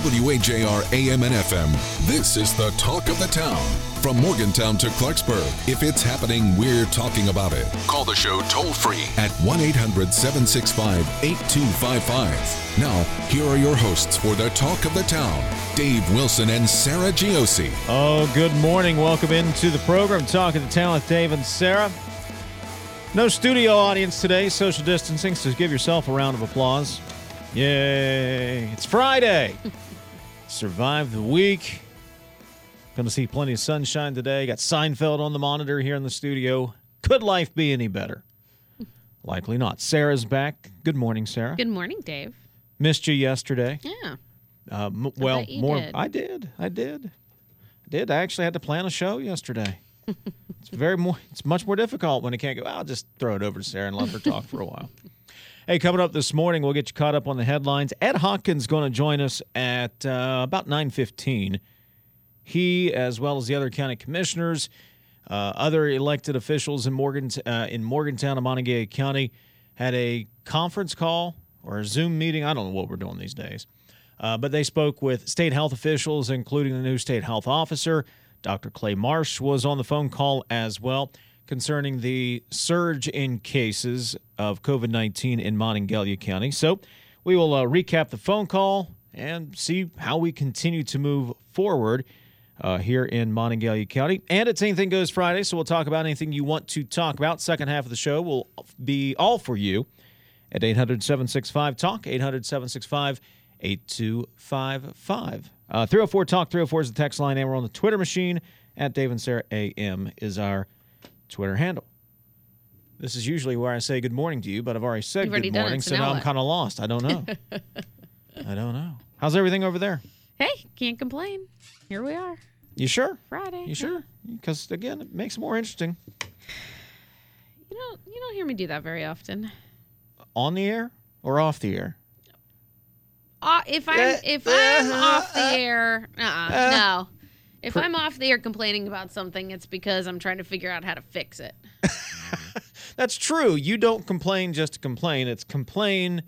WAJR AM and FM, this is the talk of the town. From Morgantown to Clarksburg, if it's happening, we're talking about it. Call the show toll free at 1 800 765 8255. Now, here are your hosts for the talk of the town Dave Wilson and Sarah Giosi. Oh, good morning. Welcome into the program, Talk of the Town with Dave and Sarah. No studio audience today, social distancing, so give yourself a round of applause. Yay! It's Friday. Survived the week. Going to see plenty of sunshine today. Got Seinfeld on the monitor here in the studio. Could life be any better? Likely not. Sarah's back. Good morning, Sarah. Good morning, Dave. Missed you yesterday. Yeah. Uh, m- well, more. did. I did. I did. I did. I actually had to plan a show yesterday. it's very more. It's much more difficult when it can't go. I'll just throw it over to Sarah and let her talk for a while. Hey, coming up this morning, we'll get you caught up on the headlines. Ed Hawkins going to join us at uh, about nine fifteen. He, as well as the other county commissioners, uh, other elected officials in Morgan uh, in Morgantown and Monongalia County, had a conference call or a Zoom meeting. I don't know what we're doing these days, uh, but they spoke with state health officials, including the new state health officer. Dr. Clay Marsh was on the phone call as well concerning the surge in cases of COVID 19 in Monongalia County. So we will uh, recap the phone call and see how we continue to move forward uh, here in Monongalia County. And it's Anything Goes Friday, so we'll talk about anything you want to talk about. Second half of the show will be all for you at 800 765 TALK, 800 765 8255. 304 TALK, 304 is the text line, and we're on the Twitter machine at Dave and Sarah AM is our Twitter handle. This is usually where I say good morning to you, but I've already said You've already good done it, morning, so so now now I'm what? kind of lost. I don't know. I don't know. How's everything over there? Hey, can't complain. Here we are, You sure? Friday. You sure? Because again, it makes it more interesting. You don't you don't hear me do that very often. On the air or off the air? Uh, if I'm eh, if I'm uh-huh, off the uh-huh. air, uh-uh, uh, no. If I'm off the air complaining about something, it's because I'm trying to figure out how to fix it. That's true. You don't complain just to complain. It's complain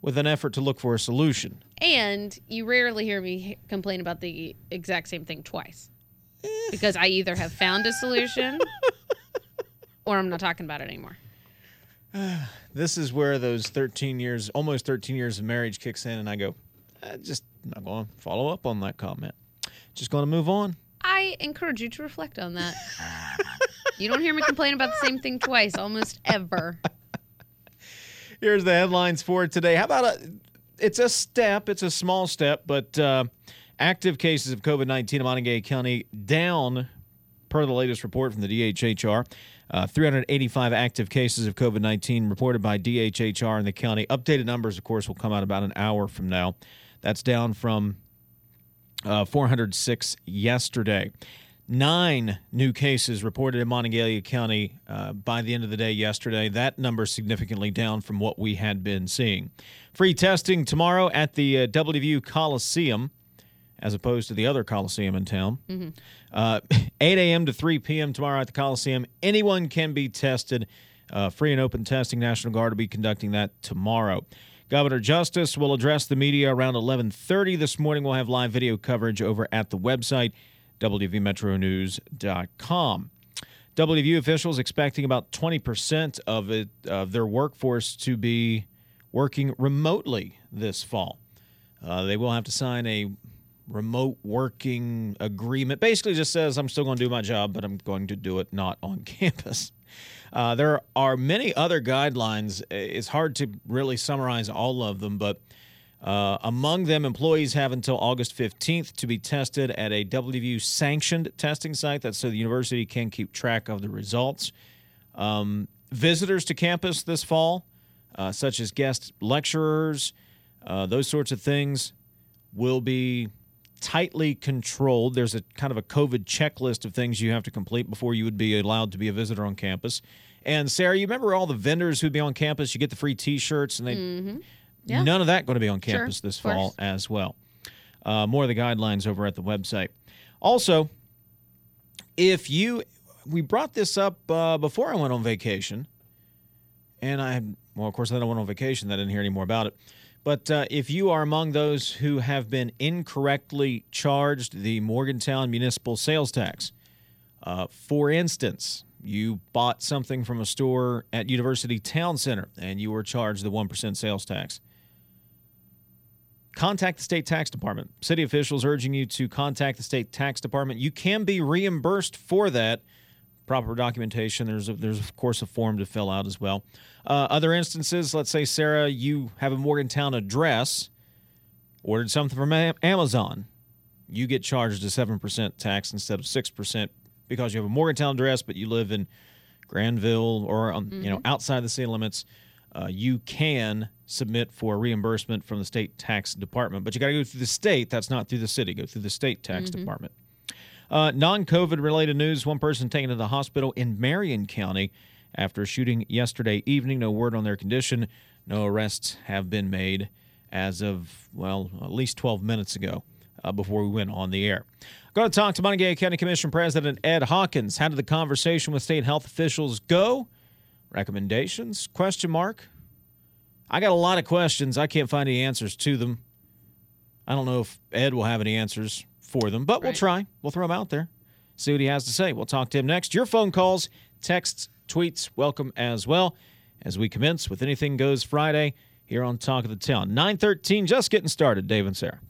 with an effort to look for a solution. And you rarely hear me complain about the exact same thing twice. Eh. Because I either have found a solution or I'm not talking about it anymore. This is where those 13 years, almost 13 years of marriage kicks in, and I go, I just not going to follow up on that comment. Just going to move on. I encourage you to reflect on that. you don't hear me complain about the same thing twice, almost ever. Here's the headlines for today. How about a? It's a step. It's a small step, but uh, active cases of COVID 19 in Monongalia County down, per the latest report from the DHHR. Uh, 385 active cases of COVID 19 reported by DHHR in the county. Updated numbers, of course, will come out about an hour from now. That's down from uh, 406 yesterday. Nine new cases reported in Monongalia County uh, by the end of the day yesterday. That number significantly down from what we had been seeing. Free testing tomorrow at the uh, WVU Coliseum, as opposed to the other Coliseum in town. Uh, 8 a.m. to 3 p.m. tomorrow at the Coliseum. Anyone can be tested. Uh, free and open testing. National Guard will be conducting that tomorrow. Governor Justice will address the media around 11:30 this morning. We'll have live video coverage over at the website wvmetronews.com. WVU officials expecting about 20% of it of their workforce to be working remotely this fall. Uh, they will have to sign a remote working agreement. Basically, just says I'm still going to do my job, but I'm going to do it not on campus. Uh, there are many other guidelines. It's hard to really summarize all of them, but uh, among them, employees have until August 15th to be tested at a WVU sanctioned testing site. That's so the university can keep track of the results. Um, visitors to campus this fall, uh, such as guest lecturers, uh, those sorts of things, will be tightly controlled. There's a kind of a COVID checklist of things you have to complete before you would be allowed to be a visitor on campus. And Sarah, you remember all the vendors who'd be on campus? You get the free T-shirts, and they Yeah. none of that going to be on Sure, campus this of course. fall as well. Uh, more of the guidelines over at the website. Also, if you, we brought this up uh, before I went on vacation, and I, well, of course, then I went on vacation. I didn't hear any more about it. But uh, if you are among those who have been incorrectly charged the Morgantown municipal sales tax, uh, for instance, you bought something from a store at University Town Center and you were charged the 1% sales tax. Contact the state tax department. City officials urging you to contact the state tax department. You can be reimbursed for that. Proper documentation. There's a, there's of course a form to fill out as well. Uh, other instances, let's say Sarah, you have a Morgantown address, ordered something from Amazon, you get charged a seven percent tax instead of six percent because you have a Morgantown address, but you live in Granville or um, mm-hmm. you know mm-hmm. outside the city limits. Uh, you can submit for reimbursement from the state tax department, but you got to go through the state. That's not through the city. Go through the state tax mm-hmm. department. Uh, non COVID related news one person taken to the hospital in Marion County after shooting yesterday evening. No word on their condition. No arrests have been made as of, well, at least 12 minutes ago uh, before we went on the air. Going to talk to Monongalia County Commission President Ed Hawkins. How did the conversation with state health officials go? Recommendations? Question mark. I got a lot of questions. I can't find any answers to them. I don't know if Ed will have any answers for them, but right. we'll try. We'll throw them out there. See what he has to say. We'll talk to him next. Your phone calls, texts, tweets, welcome as well as we commence with Anything Goes Friday here on Talk of the Town. 913, just getting started, Dave and Sarah.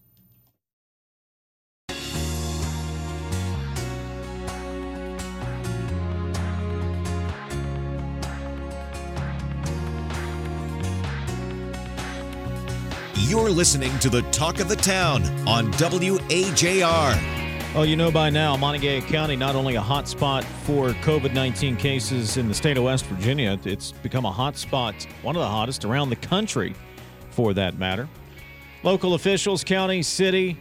You're listening to the Talk of the Town on WAJR. Oh, you know by now, Monongalia County not only a hot spot for COVID 19 cases in the state of West Virginia, it's become a hot spot, one of the hottest around the country for that matter. Local officials, county, city,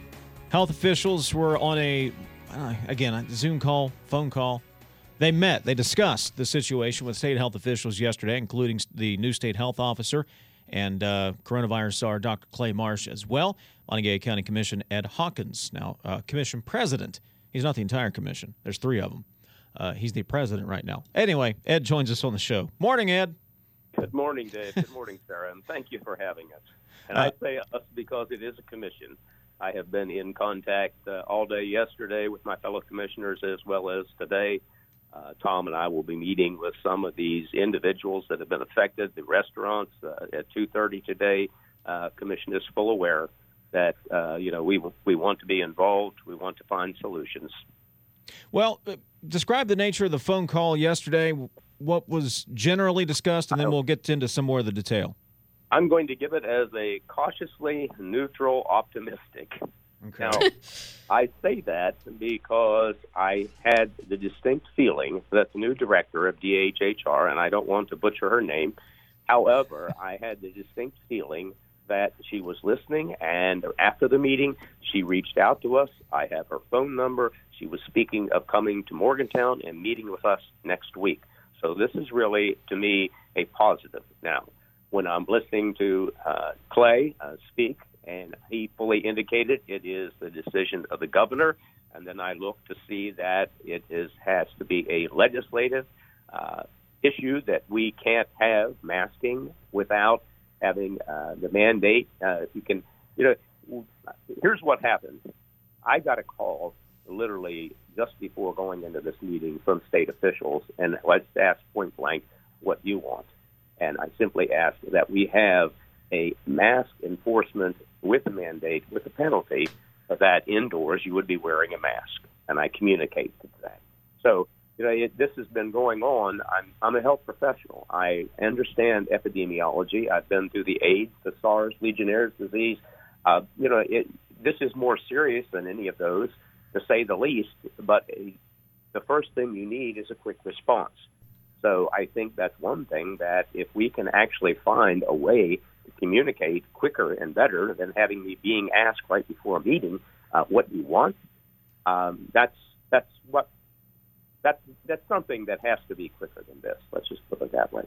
health officials were on a, uh, again, a Zoom call, phone call. They met, they discussed the situation with state health officials yesterday, including the new state health officer and uh, coronavirus czar Dr. Clay Marsh as well. Monongalia County Commission Ed Hawkins, now uh, commission president. He's not the entire commission. There's three of them. Uh, he's the president right now. Anyway, Ed joins us on the show. Morning, Ed. Good morning, Dave. Good morning, Sarah, and thank you for having us. And I uh, say us because it is a commission. I have been in contact uh, all day yesterday with my fellow commissioners as well as today uh, Tom and I will be meeting with some of these individuals that have been affected. The restaurants uh, at 2:30 today. Uh, Commission is full aware that uh, you know we we want to be involved. We want to find solutions. Well, uh, describe the nature of the phone call yesterday. What was generally discussed, and then we'll get into some more of the detail. I'm going to give it as a cautiously neutral, optimistic. Okay. Now, I say that because I had the distinct feeling that the new director of DHHR, and I don't want to butcher her name, however, I had the distinct feeling that she was listening, and after the meeting, she reached out to us. I have her phone number. She was speaking of coming to Morgantown and meeting with us next week. So this is really, to me, a positive. Now, when I'm listening to uh, Clay uh, speak, and he fully indicated it is the decision of the governor. And then I look to see that it is has to be a legislative uh, issue that we can't have masking without having uh, the mandate. Uh, if you can, you know, here's what happened. I got a call literally just before going into this meeting from state officials, and let's ask point blank, what do you want? And I simply asked that we have a mask enforcement with a mandate, with a penalty, that indoors you would be wearing a mask. And I communicate that. So, you know, it, this has been going on. I'm, I'm a health professional. I understand epidemiology. I've been through the AIDS, the SARS, Legionnaire's disease. Uh, you know, it, this is more serious than any of those, to say the least. But a, the first thing you need is a quick response. So I think that's one thing that if we can actually find a way communicate quicker and better than having me being asked right before a meeting uh, what you want. Um, that's that's what that's that's something that has to be quicker than this. Let's just put it that way.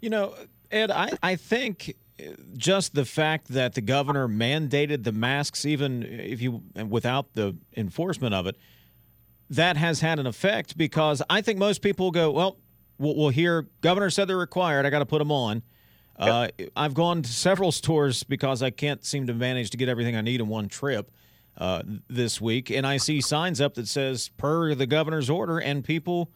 You know, Ed, I, I think just the fact that the governor mandated the masks, even if you without the enforcement of it, that has had an effect because I think most people go, well, we'll, we'll hear governor said they're required. I got to put them on. Uh, I've gone to several stores because I can't seem to manage to get everything I need in one trip uh, this week, and I see signs up that says "per the governor's order," and people,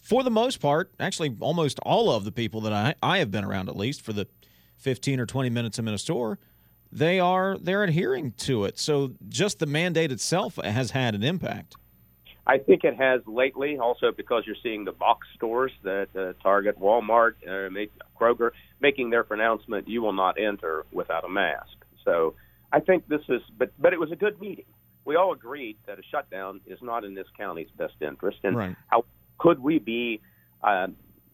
for the most part, actually almost all of the people that I I have been around, at least for the fifteen or twenty minutes I'm in a store, they are they're adhering to it. So just the mandate itself has had an impact. I think it has lately, also because you're seeing the box stores that uh, Target, Walmart, uh, Kroger making their pronouncement: "You will not enter without a mask." So I think this is, but but it was a good meeting. We all agreed that a shutdown is not in this county's best interest, and right. how could we be? Uh,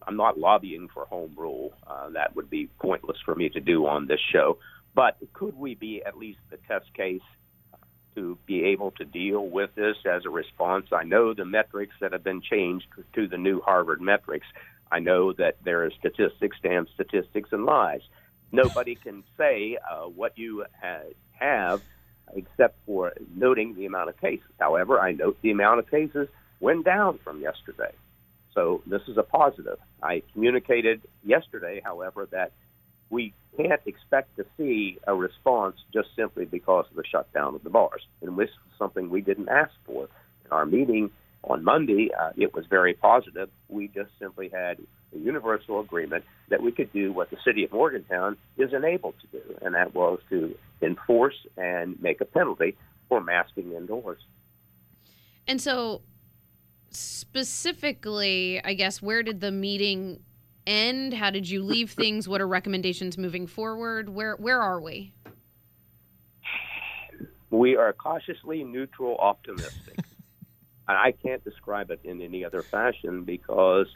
I'm not lobbying for home rule. Uh, that would be pointless for me to do on this show. But could we be at least the test case be able to deal with this as a response. I know the metrics that have been changed to the new Harvard metrics. I know that there are statistics, damn statistics, and lies. Nobody can say uh, what you ha- have except for noting the amount of cases. However, I note the amount of cases went down from yesterday. So this is a positive. I communicated yesterday, however, that we can't expect to see a response just simply because of the shutdown of the bars. And this is something we didn't ask for. In our meeting on Monday, uh, it was very positive. We just simply had a universal agreement that we could do what the city of Morgantown is enabled to do, and that was to enforce and make a penalty for masking indoors. And so, specifically, I guess, where did the meeting end? How did you leave things? What are recommendations moving forward? Where where are we? We are cautiously neutral optimistic. and I can't describe it in any other fashion because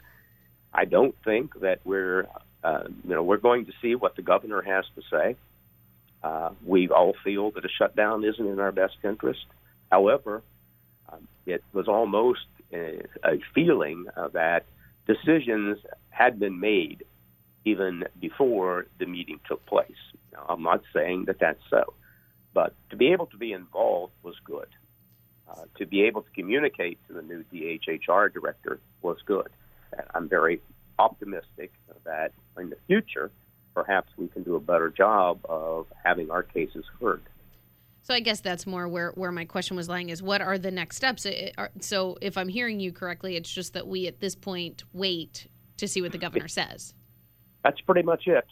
I don't think that we're uh, you know we're going to see what the governor has to say. Uh, we all feel that a shutdown isn't in our best interest. However, um, it was almost a, a feeling uh, that decisions had been made even before the meeting took place. Now, I'm not saying that that's so, but to be able to be involved was good. Uh, to be able to communicate to the new DHHR director was good. And I'm very optimistic that in the future, perhaps we can do a better job of having our cases heard. So I guess that's more where, where my question was lying is what are the next steps? It, are, so if I'm hearing you correctly, it's just that we at this point wait to see what the governor says. That's pretty much it.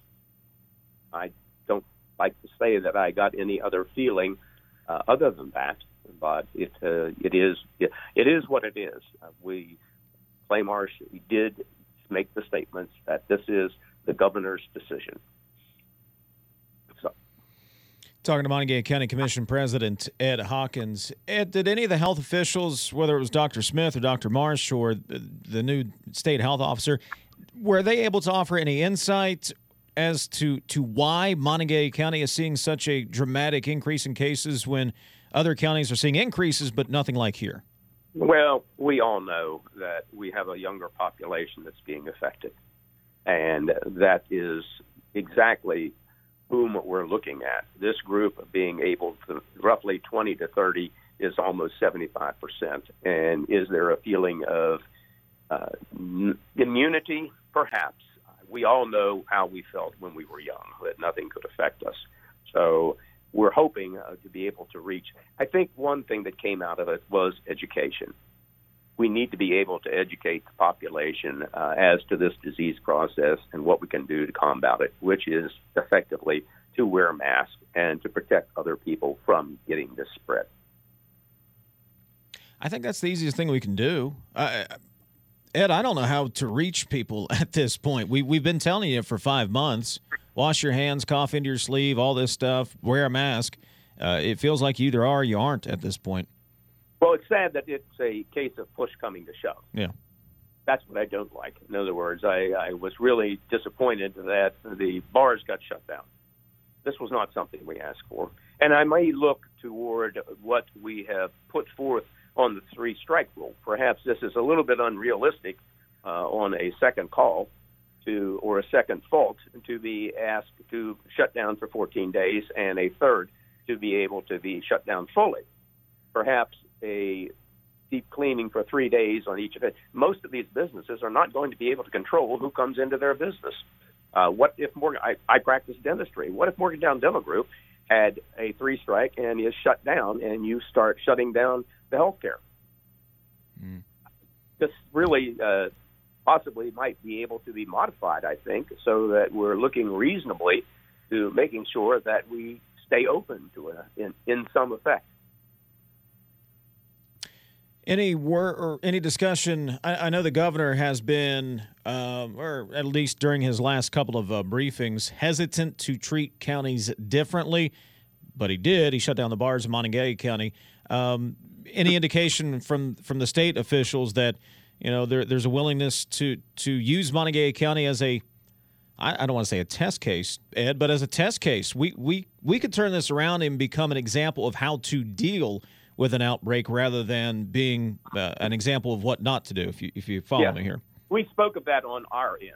I don't like to say that I got any other feeling uh, other than that, but it uh, it is it, it is what it is. Uh, we Clay Marsh did make the statements that this is the governor's decision. Talking to Monongalia County Commission President Ed Hawkins. Ed, did any of the health officials, whether it was Dr. Smith or Dr. Marsh or the new state health officer, were they able to offer any insight as to, to why Monongalia County is seeing such a dramatic increase in cases when other counties are seeing increases, but nothing like here? Well, we all know that we have a younger population that's being affected. And that is exactly whom we're looking at. This group being able to roughly 20 to 30 is almost 75%. And is there a feeling of uh, immunity? Perhaps. We all know how we felt when we were young, that nothing could affect us. So we're hoping uh, to be able to reach. I think one thing that came out of it was education we need to be able to educate the population uh, as to this disease process and what we can do to combat it, which is effectively to wear a mask and to protect other people from getting this spread. I think that's the easiest thing we can do. Uh, Ed, I don't know how to reach people at this point. We we've been telling you for five months: wash your hands, cough into your sleeve, all this stuff, wear a mask. Uh, it feels like you either are or you aren't at this point. Well, it's sad that it's a case of push coming to shove. Yeah. That's what I don't like. In other words, I, I was really disappointed that the bars got shut down. This was not something we asked for. And I may look toward what we have put forth on the three strike rule. Perhaps this is a little bit unrealistic uh, on a second call to or a second fault to be asked to shut down for 14 days and a third to be able to be shut down fully. Perhaps a deep cleaning for three days on each of it. Most of these businesses are not going to be able to control who comes into their business. Uh, what if Morgan? I, I practice dentistry. What if Morgantown Dental Group had a three strike and is shut down, and you start shutting down the healthcare? Mm. This really uh, possibly might be able to be modified, I think, so that we're looking reasonably to making sure that we stay open to it in, in some effect. Any word or any discussion? I, I, know the governor has been, um, or at least during his last couple of uh, briefings, hesitant to treat counties differently, but he did. He shut down the bars in Monongalia County. Um, any indication from from the state officials that you know there, there's a willingness to to use Monongalia County as a I, I don't want to say a test case, Ed, but as a test case, we we we could turn this around and become an example of how to deal with an outbreak rather than being uh, an example of what not to do. If you if you follow yeah. me here, we spoke of that on our end.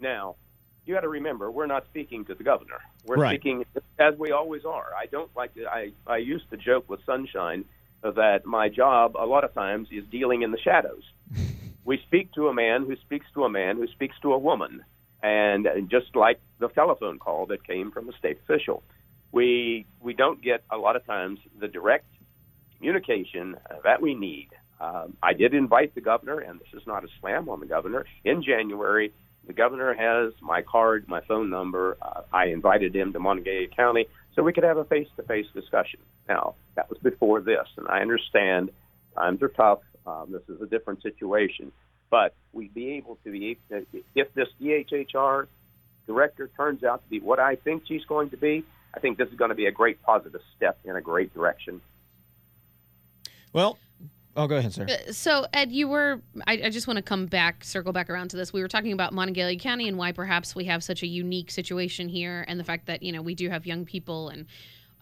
Now, you got to remember, we're not speaking to the governor. We're right. speaking as we always are. I don't like to, I I used to joke with Sunshine that my job a lot of times is dealing in the shadows. we speak to a man who speaks to a man who speaks to a woman, and just like the telephone call that came from a state official, we we don't get a lot of times the direct communication that we need. Um, I did invite the governor, and this is not a slam on the governor. In January, the governor has my card, my phone number. Uh, I invited him to Monongalia County so we could have a face-to-face discussion. Now, that was before this, and I understand times are tough. Um, this is a different situation, but we'd be able to be if this DHHR director turns out to be what I think she's going to be. I think this is going to be a great positive step in a great direction. Well, Oh, go ahead, sir. Uh, so, Ed, you were. I, I, just want to come back, circle back around to this. We were talking about Monongalia County and why perhaps we have such a unique situation here, and the fact that you know we do have young people. And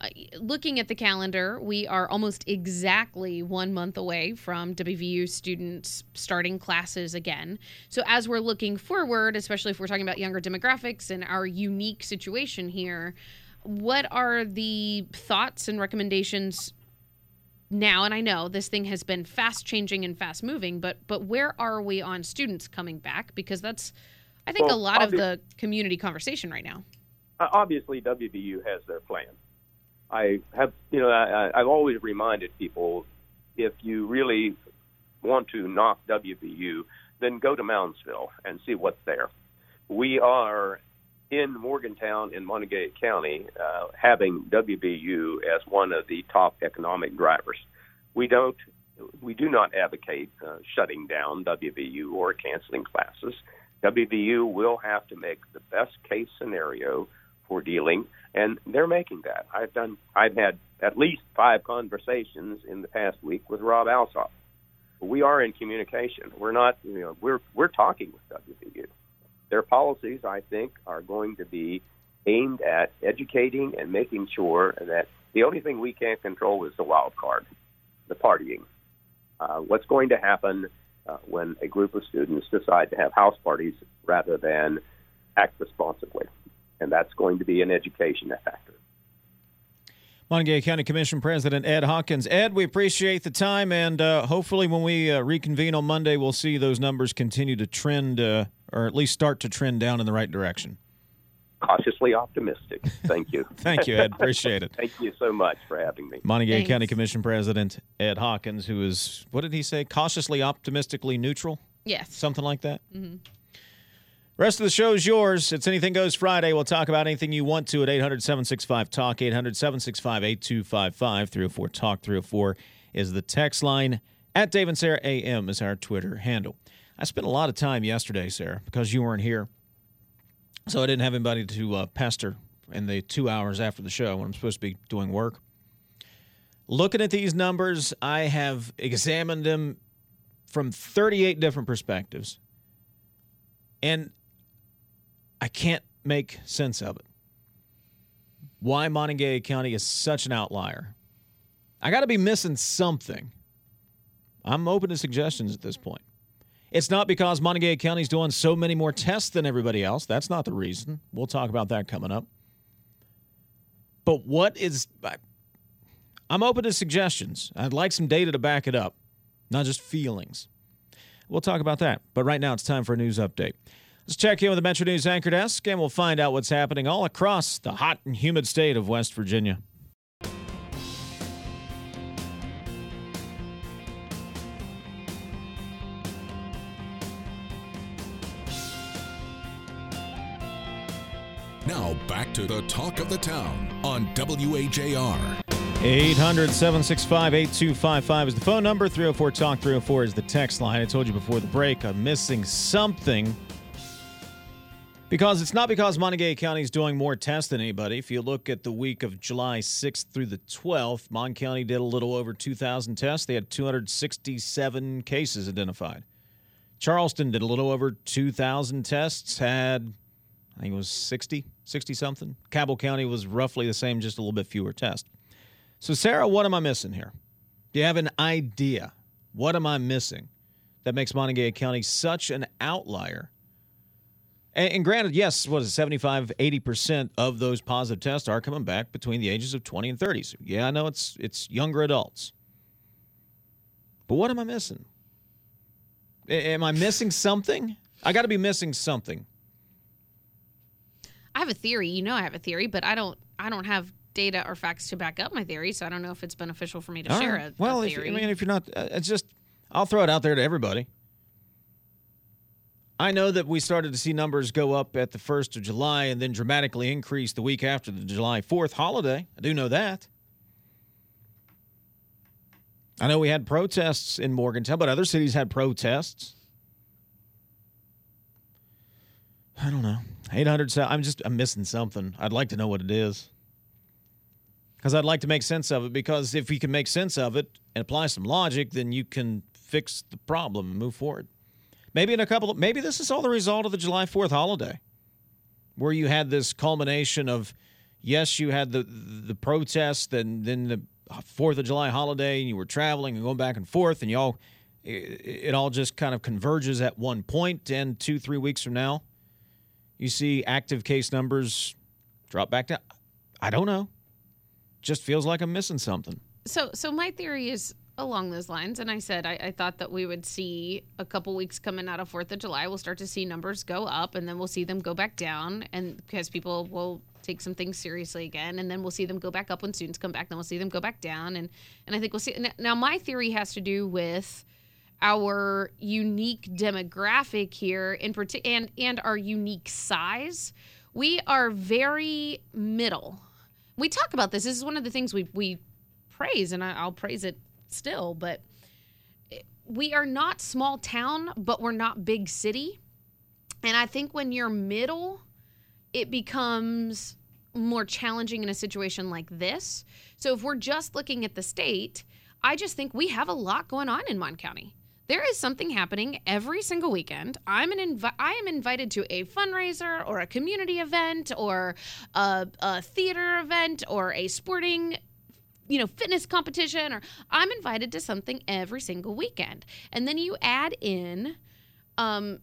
uh, looking at the calendar, we are almost exactly one month away from WVU students starting classes again. So, as we're looking forward, especially if we're talking about younger demographics and our unique situation here, what are the thoughts and recommendations now and i know this thing has been fast changing and fast moving but but where are we on students coming back? Because that's i think well, a lot of the community conversation right now. Uh, obviously wvu has their plan. I have you know I, i've always reminded people if you really want to knock wvu then go to moundsville and see what's there. We are in Morgantown in Monongalia County, uh, having WVU as one of the top economic drivers. We don't, we do not advocate uh, shutting down WVU or canceling classes. WVU will have to make the best case scenario for dealing, and they're making that. I've done, I've had at least five conversations in the past week with Rob Alsop. We are in communication. We're not, you know, we're we're talking with WVU their policies, I think, are going to be aimed at educating and making sure that the only thing we can't control is the wild card, the partying. Uh, what's going to happen uh, when a group of students decide to have house parties rather than act responsibly? And that's going to be an education factor. Monongalia County Commission President Ed Hawkins. Ed, we appreciate the time, and uh, hopefully, when we uh, reconvene on Monday, we'll see those numbers continue to trend, uh, or at least start to trend down in the right direction. Cautiously optimistic. Thank you. Thank you, Ed. Appreciate it. Thank you so much for having me. Monongalia Thanks. County Commission President Ed Hawkins, who is, what did he say? Cautiously optimistically neutral? Yes. Something like that? Mm-hmm. Rest of the show is yours. It's Anything Goes Friday. We'll talk about anything you want to at 800 765 Talk, 800 765 8255. 304 Talk 304 is the text line. At Dave and Sarah AM is our Twitter handle. I spent a lot of time yesterday, Sarah, because you weren't here. So I didn't have anybody to uh, pester in the two hours after the show when I'm supposed to be doing work. Looking at these numbers, I have examined them from 38 different perspectives. And I can't make sense of it. Why Monongalia County is such an outlier. I got to be missing something. I'm open to suggestions at this point. It's not because Monongalia County is doing so many more tests than everybody else. That's not the reason. We'll talk about that coming up. But what is. I'm open to suggestions. I'd like some data to back it up, not just feelings. We'll talk about that. But right now, it's time for a news update. Let's check in with the Metro News Anchor Desk and we'll find out what's happening all across the hot and humid state of West Virginia. To the talk of the town on WAJR. 800 765 8255 is the phone number. 304 Talk 304 is the text line. I told you before the break, I'm missing something. Because it's not because Monongalia County is doing more tests than anybody. If you look at the week of July 6th through the 12th, Mon County did a little over 2,000 tests. They had 267 cases identified. Charleston did a little over 2,000 tests, had, I think it was 60, 60 something. Cabell County was roughly the same, just a little bit fewer tests. So, Sarah, what am I missing here? Do you have an idea? What am I missing that makes Monongalia County such an outlier? And, and granted, yes, what is it, 75, 80% of those positive tests are coming back between the ages of 20 and 30. So, yeah, I know it's it's younger adults. But what am I missing? A- am I missing something? I got to be missing something. I have a theory. You know, I have a theory, but I don't. I don't have data or facts to back up my theory, so I don't know if it's beneficial for me to All share right. a, well, a if, theory. I mean, if you're not, uh, it's just, I'll throw it out there to everybody. I know that we started to see numbers go up at the 1st of July and then dramatically increase the week after the July 4th holiday. I do know that. I know we had protests in Morgantown, but other cities had protests. I don't know. 800, so I'm just, I'm missing something. I'd like to know what it is because I'd like to make sense of it. Because if you can make sense of it and apply some logic, then you can fix the problem and move forward. Maybe in a couple of, maybe this is all the result of the July 4th holiday, where you had this culmination of, yes, you had the the protest, and then the Fourth of July holiday, and you were traveling and going back and forth, and y'all, it, it all just kind of converges at one point, and two, three weeks from now, you see active case numbers drop back down. I don't know just feels like I'm missing something. so, so my theory is along those lines, and I said I, I thought that we would see a couple weeks coming out of Fourth of July, we'll start to see numbers go up, and then we'll see them go back down, and because people will take some things seriously again, and then we'll see them go back up when students come back, then we'll see them go back down, and and I think we'll see. Now, my theory has to do with our unique demographic here in and and our unique size we are very middle. We talk about this. This is one of the things we we praise and I, i'll praise it still but we are not small town but we're not big city. And i think when you're middle it becomes more challenging in a situation like this. So if we're just looking at the state i just think we have a lot going on in mon county there is something happening every single weekend. I'm an I am invited to a fundraiser or a community event or a, a theater event or a sporting you know fitness competition or I'm invited to something every single weekend. And then you add in um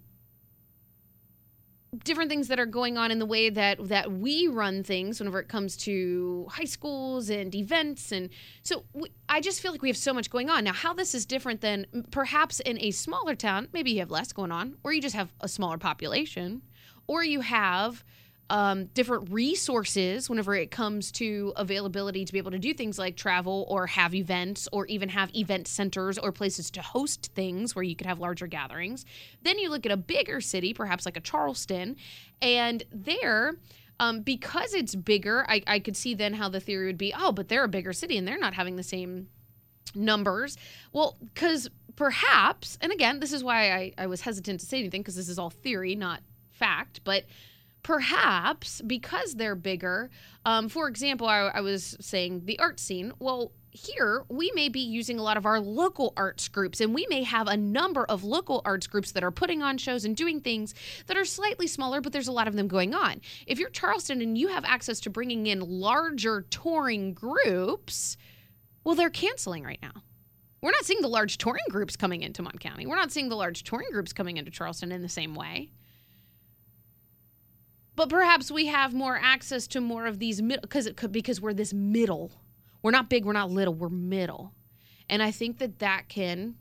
different things that are going on in the way that that we run things whenever it comes to high schools and events. And so we, i just feel like we have so much going on. Now how this is different than perhaps in a smaller town maybe you have less going on or you just have a smaller population or you have um, different resources whenever it comes to availability to be able to do things like travel or have events or even have event centers or places to host things where you could have larger gatherings. Then you look at a bigger city, perhaps like a Charleston, and there, um, because it's bigger, I, I could see then how the theory would be oh, but they're a bigger city and they're not having the same numbers. Well, because perhaps, and again, this is why I, I was hesitant to say anything because this is all theory, not fact, but perhaps because they're bigger um, for example I, I was saying the art scene. Well here we may be using a lot of our local arts groups and we may have a number of local arts groups that are putting on shows and doing things that are slightly smaller but there's a lot of them going on. If you're charleston and you have access to bringing in larger touring groups well they're canceling right now. We're not seeing the large touring groups coming into Mon County. We're not seeing the large touring groups coming into Charleston in the same way but perhaps we have more access to more of these because it could because we're this middle we're not big we're not little we're middle and i think that that can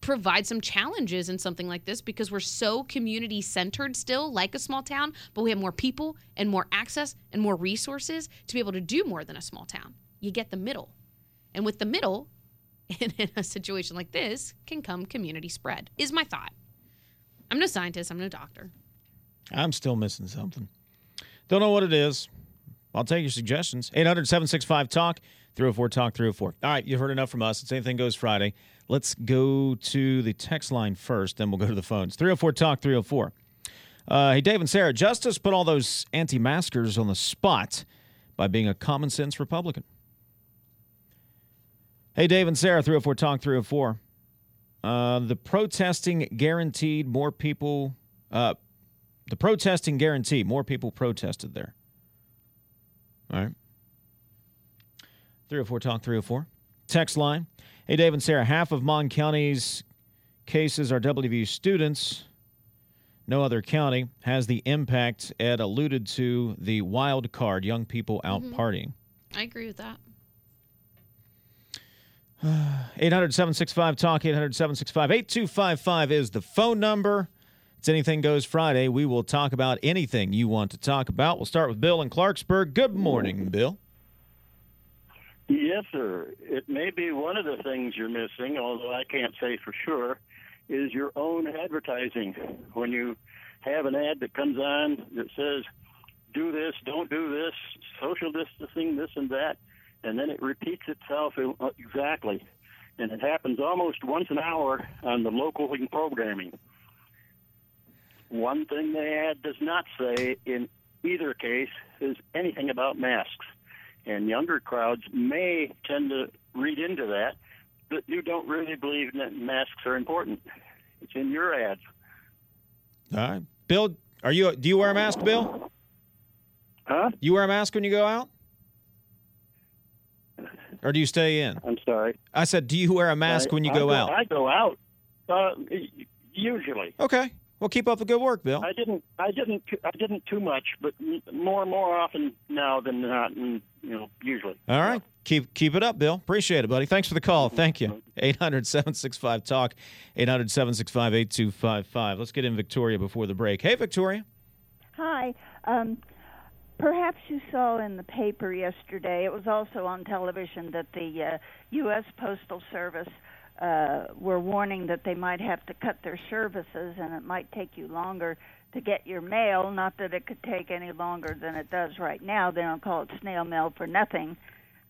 provide some challenges in something like this because we're so community centered still, like a small town, but we have more people and more access and more resources to be able to do more than a small town. You get the middle. And with the middle, in a situation like this, can come community spread, is my thought. I'm no scientist, I'm no doctor. I'm still missing something. Don't know what it is. I'll take your suggestions. 800 765 Talk, 304 Talk 304. All right, you've heard enough from us. It's Anything Goes Friday. Let's go to the text line first, then we'll go to the phones. 304 Talk 304. Uh, hey, Dave and Sarah, Justice put all those anti maskers on the spot by being a common sense Republican. Hey, Dave and Sarah, 304 Talk 304. Uh, the protesting guaranteed more people. Uh, the protesting guarantee. more people protested there. All right. 304 Talk 304. Text line. Hey, Dave and Sarah, half of Mon County's cases are WVU students. No other county has the impact Ed alluded to the wild card, young people out mm-hmm. partying. I agree with that. 800 765 Talk, 800 765 8255 is the phone number. It's Anything Goes Friday. We will talk about anything you want to talk about. We'll start with Bill in Clarksburg. Good morning, Bill. Yes, sir. It may be one of the things you're missing, although I can't say for sure, is your own advertising. When you have an ad that comes on that says, do this, don't do this, social distancing, this and that, and then it repeats itself uh, exactly. And it happens almost once an hour on the local programming. One thing the ad does not say in either case is anything about masks. And younger crowds may tend to read into that that you don't really believe that masks are important. It's in your ads. All right. Bill, are you do you wear a mask, Bill? Huh? You wear a mask when you go out? Or do you stay in? I'm sorry. I said, do you wear a mask I, when you I go, go, out? I go out. Uh, usually. Okay. Well, keep up the good work, Bill. I didn't. I didn't. I didn't too much, but more and more often now than not. And you know, usually. All right. Keep keep it up, Bill. Appreciate it, buddy. Thanks for the call. Thank you. 800 765 Talk, 800 765 8255. Let's get in Victoria before the break. Hey, Victoria. Hi. Um, perhaps you saw in the paper yesterday, it was also on television, that the uh, U.S. Postal Service uh, were warning that they might have to cut their services and it might take you longer to get your mail. Not that it could take any longer than it does right now. They don't call it snail mail for nothing.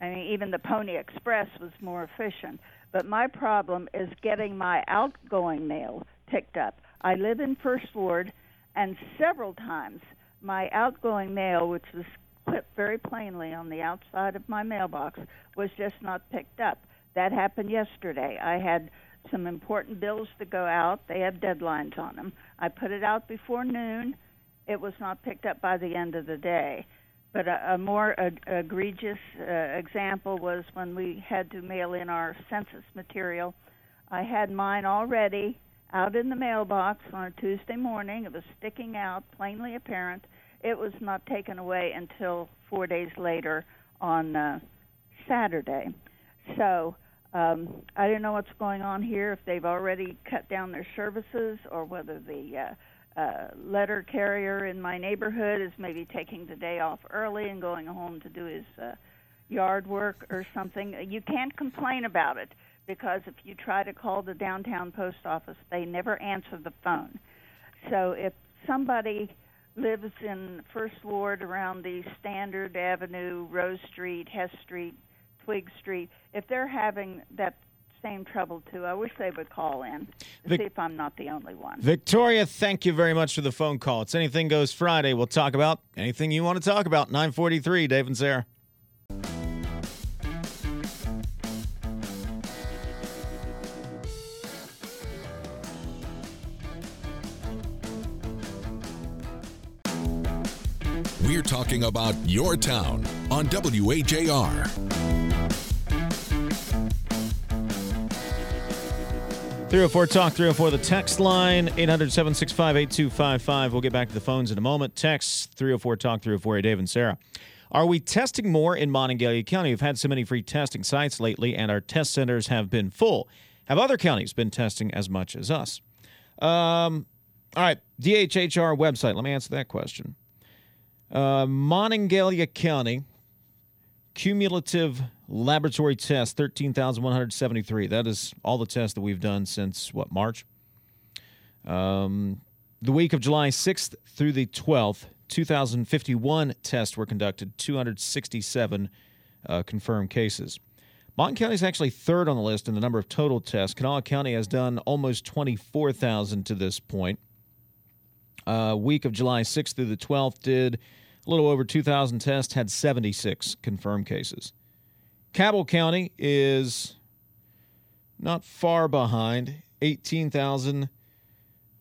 I mean, even the Pony Express was more efficient. But my problem is getting my outgoing mail picked up. I live in First Ward, and several times my outgoing mail, which was clipped very plainly on the outside of my mailbox, was just not picked up. That happened yesterday. I had some important bills to go out. They have deadlines on them. I put it out before noon. It was not picked up by the end of the day. But a, a more uh, egregious uh, example was when we had to mail in our census material. I had mine already out in the mailbox on a Tuesday morning. It was sticking out, plainly apparent. It was not taken away until four days later on uh, Saturday. So um, I don't know what's going on here, if they've already cut down their services or whether the uh, uh, letter carrier in my neighborhood is maybe taking the day off early and going home to do his uh, yard work or something. You can't complain about it because if you try to call the downtown post office, they never answer the phone. So if somebody lives in First Ward around the Standard Avenue, Rose Street, Hess Street, Twig Street, if they're having that same trouble too, I wish they would call in to Vic- see if I'm not the only one. Victoria, thank you very much for the phone call. It's Anything Goes Friday. We'll talk about anything you want to talk about. 943, Dave and Sarah. Talking about your town on WAJR. 304 Talk, 304 the text line, 800 765 8255. We'll get back to the phones in a moment. Text 304 Talk, 304 Dave and Sarah. Are we testing more in Monongalia County? We've had so many free testing sites lately, and our test centers have been full. have other counties been testing as much as us? Um, all right, DHHR website. Let me answer that question. Uh, Monongalia County cumulative laboratory tests 13,173. That is all the tests that we've done since what March. Um, the week of July 6th through the 12th, 2,051 tests were conducted, 267 uh, confirmed cases. Mon County is actually third on the list in the number of total tests. Kanawha County has done almost 24,000 to this point. Uh, week of July 6th through the 12th did little over 2,000 tests, had 76 confirmed cases. Cabell County is not far behind, 18,000.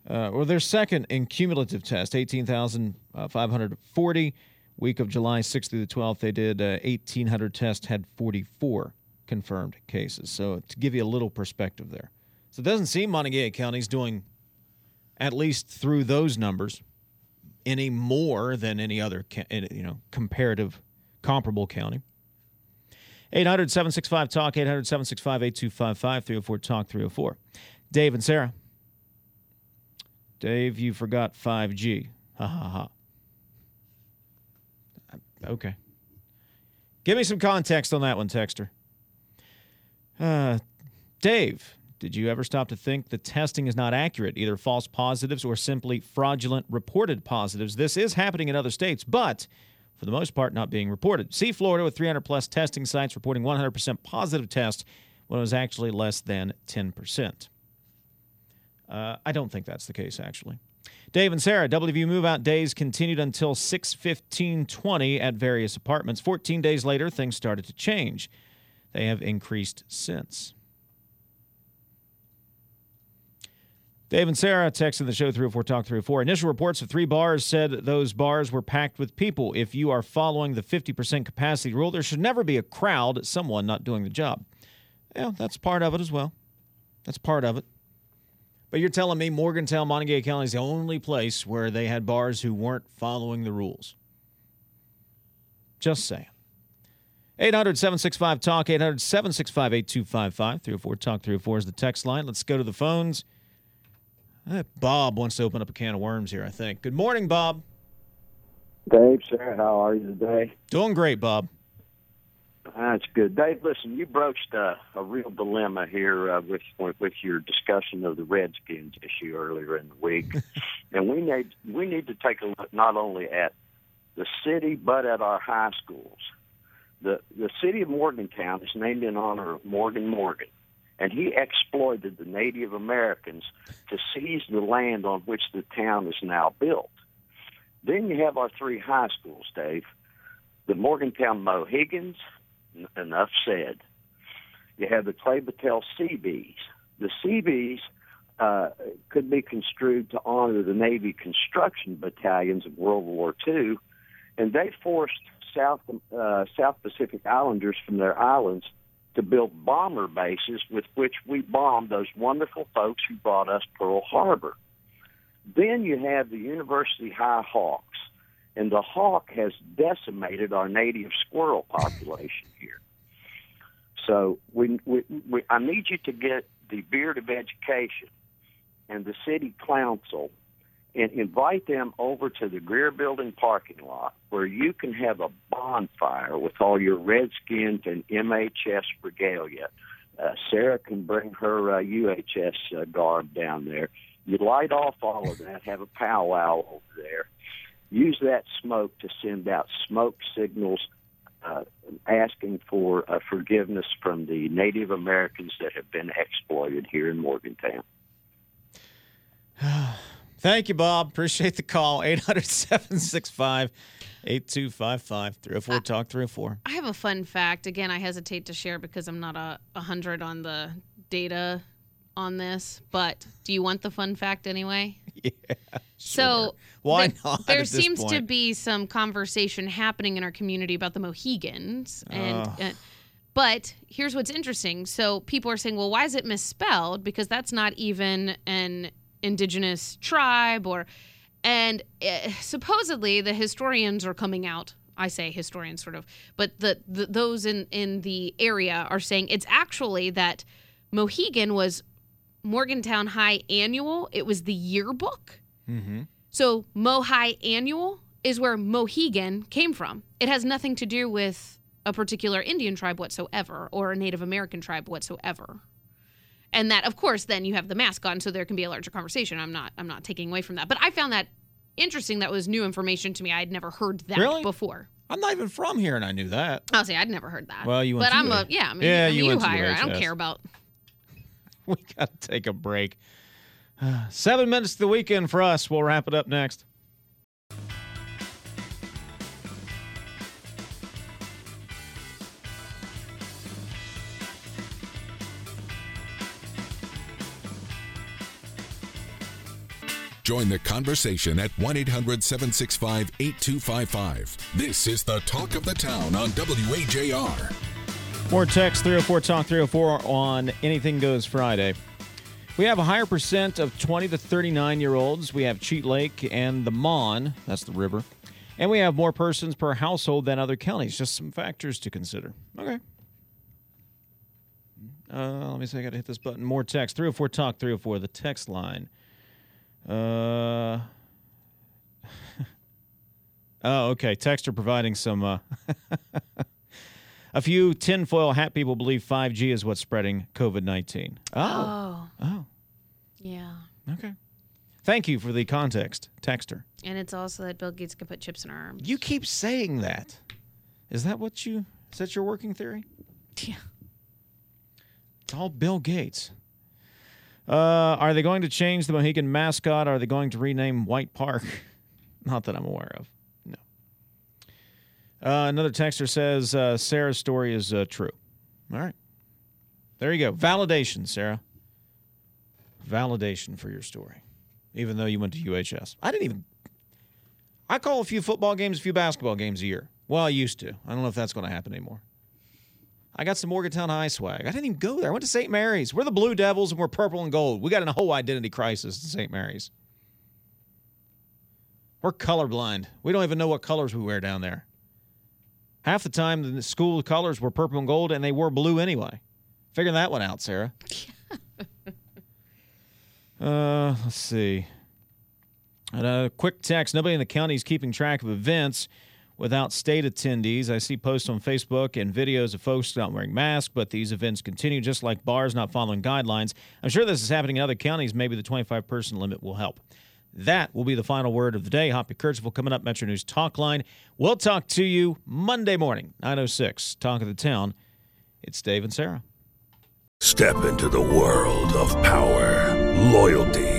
Uh, or their second in cumulative test, 18,540. Week of July 6th through the 12th, they did uh, 1,800 tests, had 44 confirmed cases. So to give you a little perspective there. So it doesn't seem Monongalia County's doing, at least through those numbers, any more than any other, you know, comparative comparable county. 800 765 Talk, 800 765 8255, 304 Talk 304. Dave and Sarah. Dave, you forgot 5G. Ha ha ha. Okay. Give me some context on that one, Texter. Uh, Dave, did you ever stop to think that testing is not accurate, either false positives or simply fraudulent reported positives? This is happening in other states, but for the most part, not being reported. See Florida with 300 plus testing sites reporting 100% positive tests when it was actually less than 10%. Uh, I don't think that's the case, actually. Dave and Sarah, WVU move out days continued until 6:15:20 at various apartments. 14 days later, things started to change. They have increased since. Dave and Sarah texted the show 304 Talk 304. Initial reports of three bars said those bars were packed with people. If you are following the 50% capacity rule, there should never be a crowd, someone not doing the job. Yeah, that's part of it as well. That's part of it. But you're telling me Morgantown, Monongalia County is the only place where they had bars who weren't following the rules. Just saying. 800 765 Talk, 800 765 8255. 304 Talk 304 is the text line. Let's go to the phones. Bob wants to open up a can of worms here, I think. Good morning, Bob. Dave, sir, how are you today? Doing great, Bob. That's good, Dave. Listen, you broached uh, a real dilemma here uh, with with your discussion of the Redskins issue earlier in the week, and we need we need to take a look not only at the city but at our high schools. the The city of Morgantown is named in honor of Morgan Morgan, and he exploited the Native Americans to seize the land on which the town is now built. Then you have our three high schools, Dave. The Morgantown Mohegans, enough said. You have the Clay Battelle Seabees. The Seabees uh, could be construed to honor the Navy construction battalions of World War II, and they forced South uh, South Pacific Islanders from their islands to build bomber bases with which we bombed those wonderful folks who brought us Pearl Harbor. Then you have the University High Hawks, and the hawk has decimated our native squirrel population here. So we, we, we, I need you to get the Beard of Education and the City Council and invite them over to the Greer Building parking lot where you can have a bonfire with all your Redskins and MHS regalia. Uh, Sarah can bring her uh, UHS uh, garb down there. You light off all of that, have a powwow over there. Use that smoke to send out smoke signals uh, asking for uh, forgiveness from the Native Americans that have been exploited here in Morgantown. Thank you, Bob. Appreciate the call. 800 765 8255 304 Talk 304. I have a fun fact. Again, I hesitate to share because I'm not a 100 on the data on this, but do you want the fun fact anyway? Yeah. So why the, not? There seems point? to be some conversation happening in our community about the Mohegans, and, oh. and uh, but here's what's interesting. So people are saying, well, why is it misspelled? Because that's not even an indigenous tribe or and uh, supposedly the historians are coming out I say historians sort of, but the, the, those in in the area are saying it's actually that Mohegan was Morgantown High Annual. It was the yearbook. Mm-hmm. So Mo High Annual is where Mohegan came from. It has nothing to do with a particular Indian tribe whatsoever or a Native American tribe whatsoever. And that, of course, then you have the mask on, so there can be a larger conversation. I'm not, I'm not taking away from that, but I found that interesting. That was new information to me. I had never heard that Really? before. I'm not even from here, and I knew that. Oh, I'll say I'd never heard that. Well, you went but to I'm a yeah. I mean, Yeah, I'm you a went hire. I don't care about. We got to take a break. Seven minutes to the weekend for us. We'll wrap it up next. Join the conversation at 1 800 765 8255. This is the talk of the town on WAJR. More text 304 Talk 304 on Anything Goes Friday. We have a higher percent of 20 to 39 year olds. We have Cheat Lake and the Mon, that's the river. And we have more persons per household than other counties. Just some factors to consider. Okay. Uh, let me see. I got to hit this button. More text 304 Talk 304, the text line. Uh. oh, okay. Texter providing some. Uh, A few tinfoil hat people believe 5G is what's spreading COVID 19. Oh. Oh, Oh. yeah. Okay. Thank you for the context, Texter. And it's also that Bill Gates can put chips in our arms. You keep saying that. Is that what you. Is that your working theory? Yeah. It's all Bill Gates. Uh, are they going to change the Mohegan mascot? Are they going to rename White Park? Not that I'm aware of. No. Uh, another texter says uh, Sarah's story is uh, true. All right. There you go. Validation, Sarah. Validation for your story, even though you went to UHS. I didn't even. I call a few football games, a few basketball games a year. Well, I used to. I don't know if that's going to happen anymore. I got some Morgantown High swag. I didn't even go there. I went to St. Mary's. We're the Blue Devils and we're purple and gold. We got a whole identity crisis in St. Mary's. We're colorblind. We don't even know what colors we wear down there. Half the time, the school colors were purple and gold, and they wore blue anyway. Figure that one out, Sarah. uh, let's see. And a quick text. Nobody in the county is keeping track of events without state attendees. I see posts on Facebook and videos of folks not wearing masks, but these events continue just like bars not following guidelines. I'm sure this is happening in other counties. Maybe the 25 person limit will help. That will be the final word of the day. Hoppy Kercheval coming up, Metro News Talk Line. We'll talk to you Monday morning, 906, Talk of the Town. It's Dave and Sarah. Step into the world of power, loyalty,